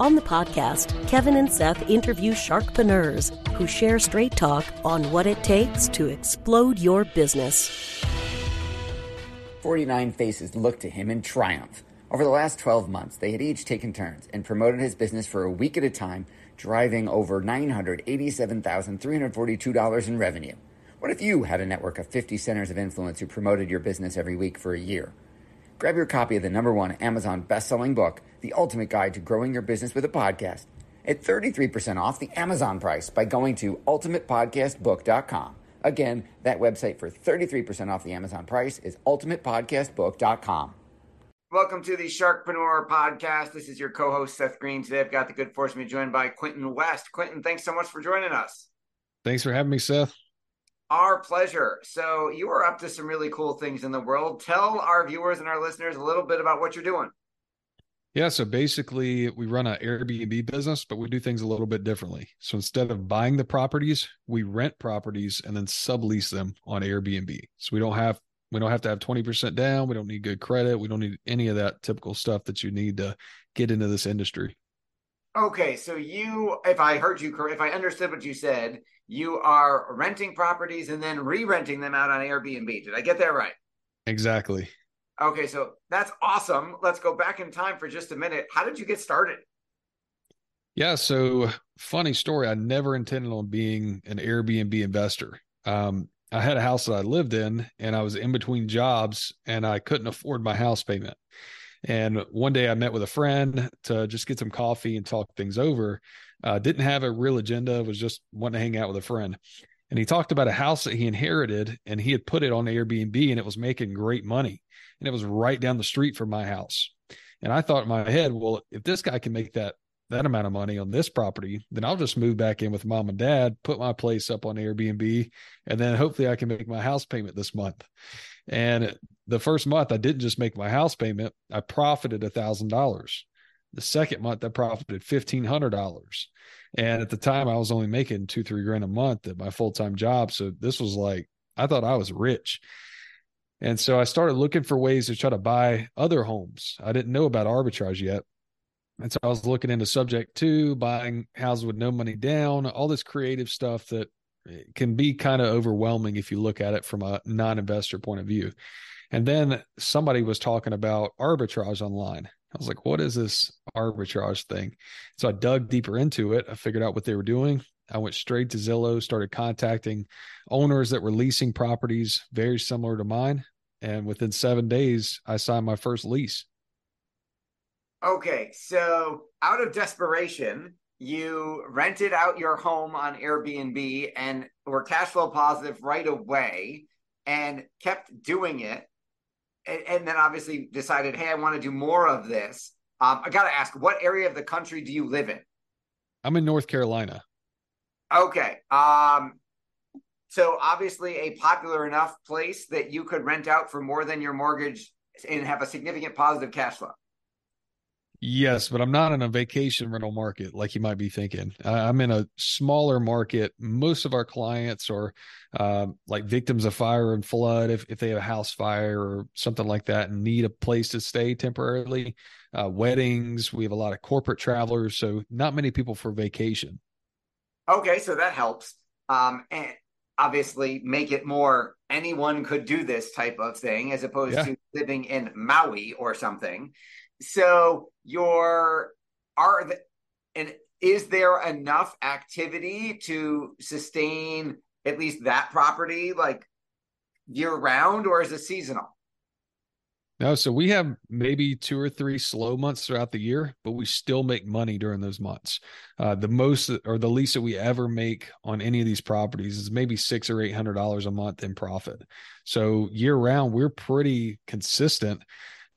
On the podcast, Kevin and Seth interview sharkpreneurs who share straight talk on what it takes to explode your business. 49 faces looked to him in triumph. Over the last 12 months, they had each taken turns and promoted his business for a week at a time driving over $987,342 in revenue. What if you had a network of 50 centers of influence who promoted your business every week for a year? Grab your copy of the number one Amazon best-selling book, The Ultimate Guide to Growing Your Business with a Podcast, at 33% off the Amazon price by going to ultimatepodcastbook.com. Again, that website for 33% off the Amazon price is ultimatepodcastbook.com. Welcome to the Sharkpreneur podcast. This is your co-host Seth Greene. Today I've got the good fortune to be joined by Quentin West. Quentin, thanks so much for joining us. Thanks for having me, Seth. Our pleasure. So you are up to some really cool things in the world. Tell our viewers and our listeners a little bit about what you're doing. Yeah, so basically we run an Airbnb business, but we do things a little bit differently. So instead of buying the properties, we rent properties and then sublease them on Airbnb. So we don't have we don't have to have 20% down. We don't need good credit. We don't need any of that typical stuff that you need to get into this industry. Okay, so you, if I heard you correct, if I understood what you said, you are renting properties and then re-renting them out on Airbnb. Did I get that right? Exactly. Okay, so that's awesome. Let's go back in time for just a minute. How did you get started? Yeah, so funny story. I never intended on being an Airbnb investor. Um, I had a house that I lived in and I was in between jobs and I couldn't afford my house payment. And one day I met with a friend to just get some coffee and talk things over. Uh, didn't have a real agenda, was just wanting to hang out with a friend. And he talked about a house that he inherited and he had put it on Airbnb and it was making great money. And it was right down the street from my house. And I thought in my head, well, if this guy can make that that amount of money on this property, then I'll just move back in with mom and dad, put my place up on Airbnb, and then hopefully I can make my house payment this month. And the first month I didn't just make my house payment, I profited a thousand dollars. The second month I profited fifteen hundred dollars. And at the time I was only making two, three grand a month at my full-time job. So this was like I thought I was rich. And so I started looking for ways to try to buy other homes. I didn't know about arbitrage yet. And so I was looking into subject two, buying houses with no money down, all this creative stuff that eh, can be kind of overwhelming if you look at it from a non investor point of view. And then somebody was talking about arbitrage online. I was like, what is this arbitrage thing? So I dug deeper into it. I figured out what they were doing. I went straight to Zillow, started contacting owners that were leasing properties very similar to mine. And within seven days, I signed my first lease. Okay, so out of desperation, you rented out your home on Airbnb and were cash flow positive right away and kept doing it. And, and then obviously decided, hey, I want to do more of this. Um, I got to ask, what area of the country do you live in? I'm in North Carolina. Okay. Um, so obviously a popular enough place that you could rent out for more than your mortgage and have a significant positive cash flow. Yes, but I'm not in a vacation rental market like you might be thinking. I'm in a smaller market. Most of our clients are uh, like victims of fire and flood. If if they have a house fire or something like that and need a place to stay temporarily, uh, weddings. We have a lot of corporate travelers, so not many people for vacation. Okay, so that helps. Um, and obviously make it more anyone could do this type of thing as opposed yeah. to living in Maui or something. So your are the, and is there enough activity to sustain at least that property like year round or is it seasonal? No, so we have maybe two or three slow months throughout the year, but we still make money during those months. Uh, the most or the least that we ever make on any of these properties is maybe six or eight hundred dollars a month in profit. So year round, we're pretty consistent.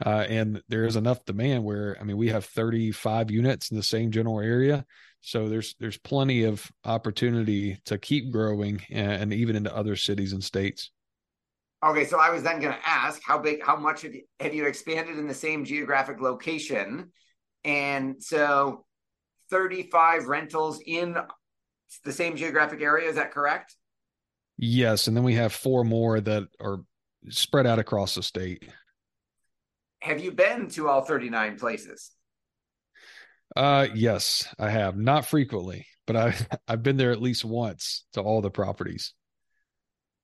Uh, and there is enough demand where I mean we have 35 units in the same general area. So there's there's plenty of opportunity to keep growing and, and even into other cities and states. Okay, so I was then going to ask how big, how much have you, have you expanded in the same geographic location? And so 35 rentals in the same geographic area, is that correct? Yes, and then we have four more that are spread out across the state. Have you been to all 39 places? Uh yes, I have. Not frequently, but I I've been there at least once to all the properties.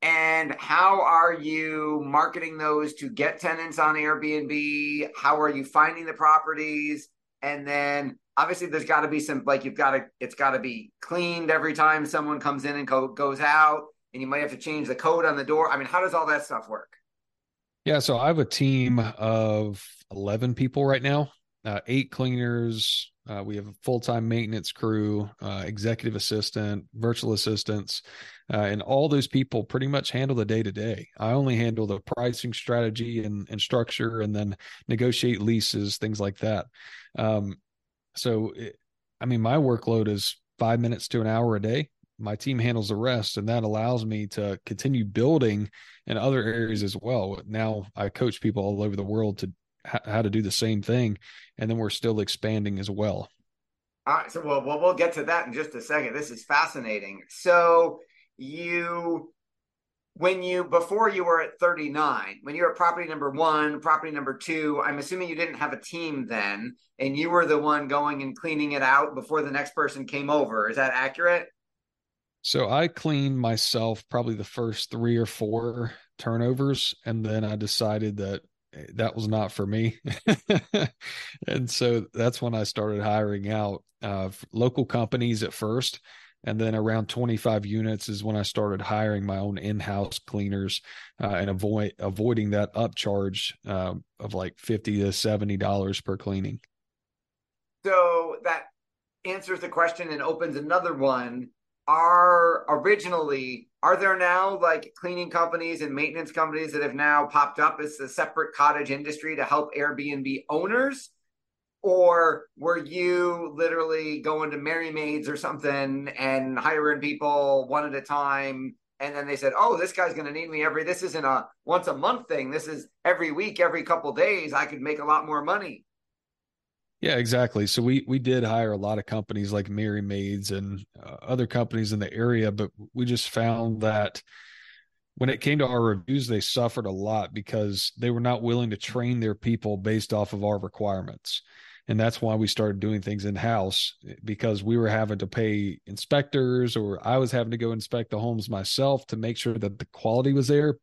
And how are you marketing those to get tenants on Airbnb? How are you finding the properties? And then obviously there's got to be some like you've got to it's got to be cleaned every time someone comes in and go, goes out and you might have to change the code on the door. I mean, how does all that stuff work? Yeah, so I have a team of 11 people right now. Uh, eight cleaners, uh, we have a full time maintenance crew, uh, executive assistant, virtual assistants, uh, and all those people pretty much handle the day to day. I only handle the pricing strategy and, and structure and then negotiate leases, things like that. Um, so, it, I mean, my workload is five minutes to an hour a day. My team handles the rest, and that allows me to continue building in other areas as well. Now I coach people all over the world to how to do the same thing, and then we're still expanding as well. All right, so we'll, we'll we'll get to that in just a second. This is fascinating. So you when you before you were at 39 when you were at property number one property number two i'm assuming you didn't have a team then and you were the one going and cleaning it out before the next person came over is that accurate so i cleaned myself probably the first three or four turnovers and then i decided that that was not for me. and so that's when I started hiring out uh, local companies at first. And then around 25 units is when I started hiring my own in-house cleaners uh, and avoid avoiding that upcharge uh, of like 50 to 70 dollars per cleaning. So that answers the question and opens another one. Are originally are there now like cleaning companies and maintenance companies that have now popped up as a separate cottage industry to help Airbnb owners? Or were you literally going to Merry Maids or something and hiring people one at a time? And then they said, "Oh, this guy's going to need me every. This isn't a once a month thing. This is every week, every couple days. I could make a lot more money." Yeah, exactly. So we we did hire a lot of companies like Merry Maids and uh, other companies in the area, but we just found that when it came to our reviews, they suffered a lot because they were not willing to train their people based off of our requirements. And that's why we started doing things in house because we were having to pay inspectors or I was having to go inspect the homes myself to make sure that the quality was there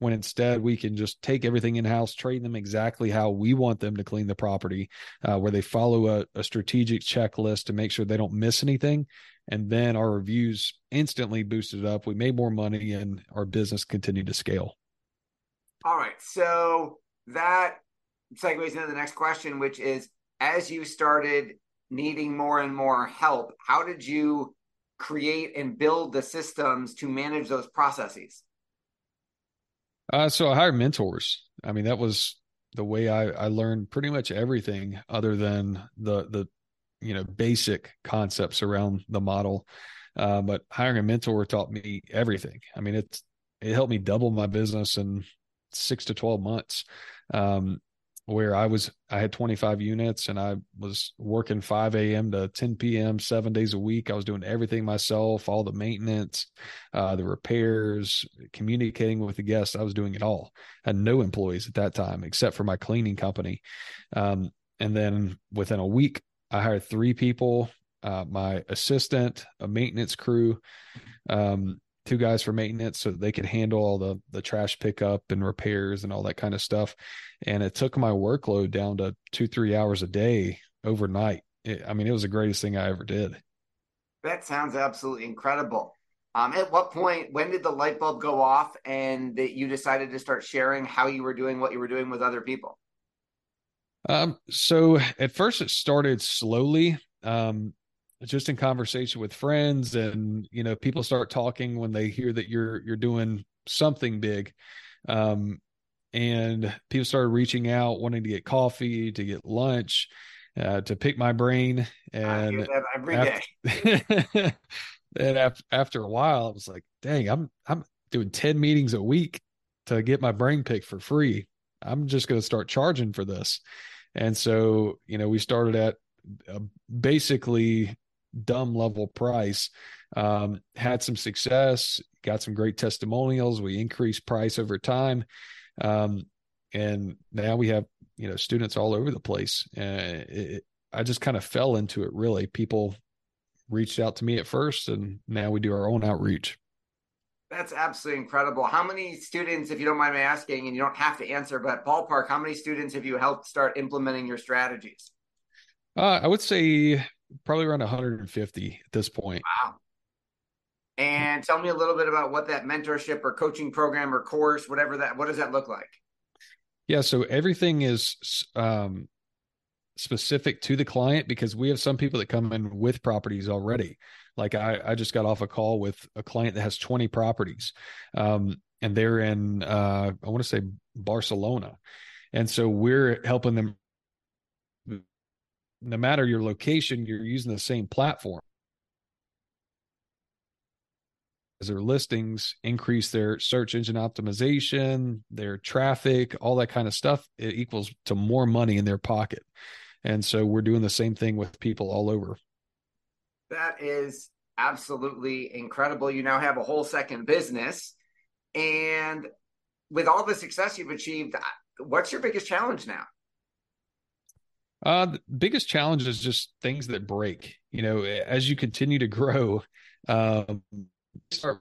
when instead we can just take everything in house, train them exactly how we want them to clean the property, uh, where they follow a, a strategic checklist to make sure they don't miss anything. And then our reviews instantly boosted up. We made more money and our business continued to scale. All right. So that segues into the next question, which is as you started needing more and more help, how did you create and build the systems to manage those processes? Uh, so I hired mentors. I mean, that was the way I, I learned pretty much everything other than the the you know basic concepts around the model. Uh, but hiring a mentor taught me everything. I mean, it's it helped me double my business in six to twelve months. Um, where I was, I had 25 units and I was working 5 a.m. to 10 p.m. seven days a week. I was doing everything myself, all the maintenance, uh, the repairs, communicating with the guests. I was doing it all. I had no employees at that time except for my cleaning company. Um, and then within a week, I hired three people, uh, my assistant, a maintenance crew, um, two guys for maintenance so they could handle all the the trash pickup and repairs and all that kind of stuff. And it took my workload down to two three hours a day overnight. It, i mean it was the greatest thing i ever did. That sounds absolutely incredible. Um, at what point when did the light bulb go off and that you decided to start sharing how you were doing what you were doing with other people? Um, so at first it started slowly. Um, just in conversation with friends and you know people start talking when they hear that you're you're doing something big um and people started reaching out wanting to get coffee to get lunch uh, to pick my brain. And every day. and after, after a while, I was like, dang, I'm, I'm doing 10 meetings a week to get my brain picked for free. I'm just going to start charging for this. And so, you know, we started at a basically dumb level price. Um, had some success, got some great testimonials. We increased price over time. Um, and now we have, you know, students all over the place. Uh, it, I just kind of fell into it really. People reached out to me at first, and now we do our own outreach. That's absolutely incredible. How many students, if you don't mind me asking, and you don't have to answer, but ballpark, how many students have you helped start implementing your strategies? Uh, I would say probably around 150 at this point. Wow. And tell me a little bit about what that mentorship or coaching program or course, whatever that, what does that look like? Yeah. So everything is um, specific to the client because we have some people that come in with properties already. Like I, I just got off a call with a client that has 20 properties. Um, and they're in, uh, I want to say Barcelona. And so we're helping them no matter your location, you're using the same platform. As their listings increase their search engine optimization, their traffic, all that kind of stuff, it equals to more money in their pocket. And so we're doing the same thing with people all over. That is absolutely incredible. You now have a whole second business. And with all the success you've achieved, what's your biggest challenge now? Uh, the biggest challenge is just things that break. You know, as you continue to grow, um, start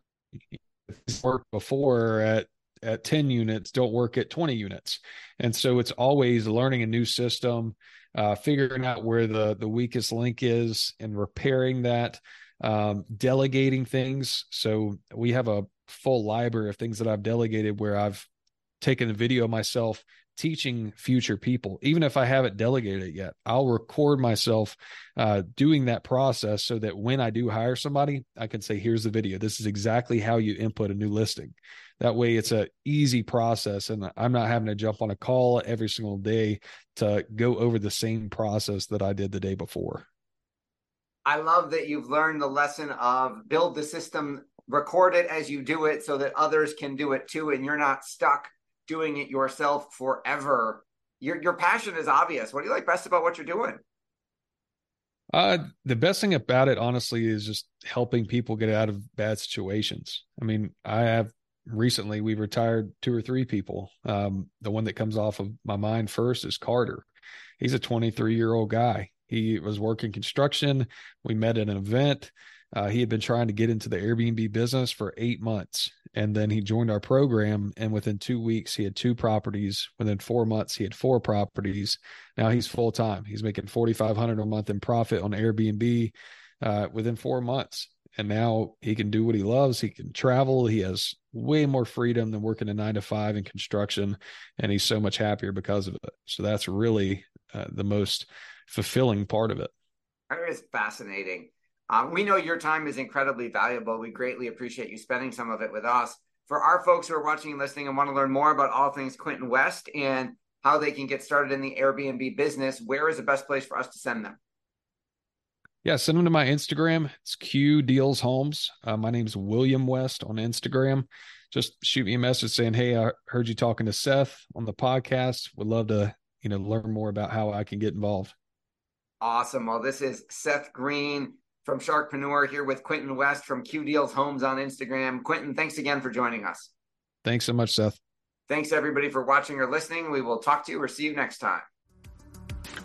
work before at at 10 units don't work at 20 units and so it's always learning a new system uh, figuring out where the the weakest link is and repairing that um, delegating things so we have a full library of things that i've delegated where i've taken a video myself teaching future people. Even if i haven't delegated it yet i'll record myself uh, doing that process so that when i do hire somebody i can say here's the video. This is exactly how you input a new listing. That way it's a easy process and i'm not having to jump on a call every single day to go over the same process that i did the day before. I love that you've learned the lesson of build the system record it as you do it so that others can do it too and you're not stuck doing it yourself forever. Your your passion is obvious. What do you like best about what you're doing? Uh, the best thing about it, honestly, is just helping people get out of bad situations. I mean, I have recently we retired two or three people. Um, the one that comes off of my mind first is Carter. He's a 23 year old guy. He was working construction. We met at an event. Uh, he had been trying to get into the Airbnb business for eight months. And then he joined our program. And within two weeks, he had two properties. Within four months, he had four properties. Now he's full time. He's making 4500 a month in profit on Airbnb uh, within four months. And now he can do what he loves. He can travel. He has way more freedom than working a nine to five in construction. And he's so much happier because of it. So that's really uh, the most fulfilling part of it. That is fascinating. Um, we know your time is incredibly valuable. We greatly appreciate you spending some of it with us. For our folks who are watching and listening and want to learn more about all things Quentin West and how they can get started in the Airbnb business, where is the best place for us to send them? Yeah, send them to my Instagram. It's Q Deals Homes. Uh, my name's William West on Instagram. Just shoot me a message saying, "Hey, I heard you talking to Seth on the podcast. Would love to, you know, learn more about how I can get involved." Awesome. Well, this is Seth Greene from Sharkpreneur here with Quentin West from Q Deals Homes on Instagram. Quentin, thanks again for joining us. Thanks so much, Seth. Thanks everybody for watching or listening. We will talk to you or see you next time.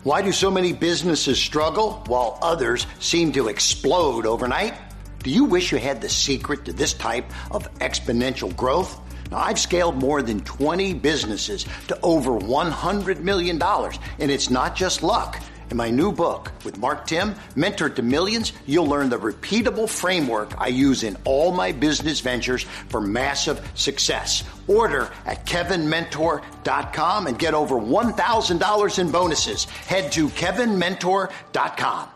Why do so many businesses struggle while others seem to explode overnight? Do you wish you had the secret to this type of exponential growth? Now, I've scaled more than 20 businesses to over $100 million, and it's not just luck. In my new book with Mark Timm, Mentor to Millions, you'll learn the repeatable framework I use in all my business ventures for massive success. Order at kevinmentor.com and get over $1,000 in bonuses. Head to kevinmentor.com.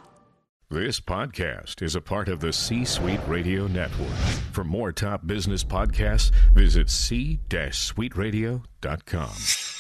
This podcast is a part of the C Suite Radio Network. For more top business podcasts, visit c-suiteradio.com.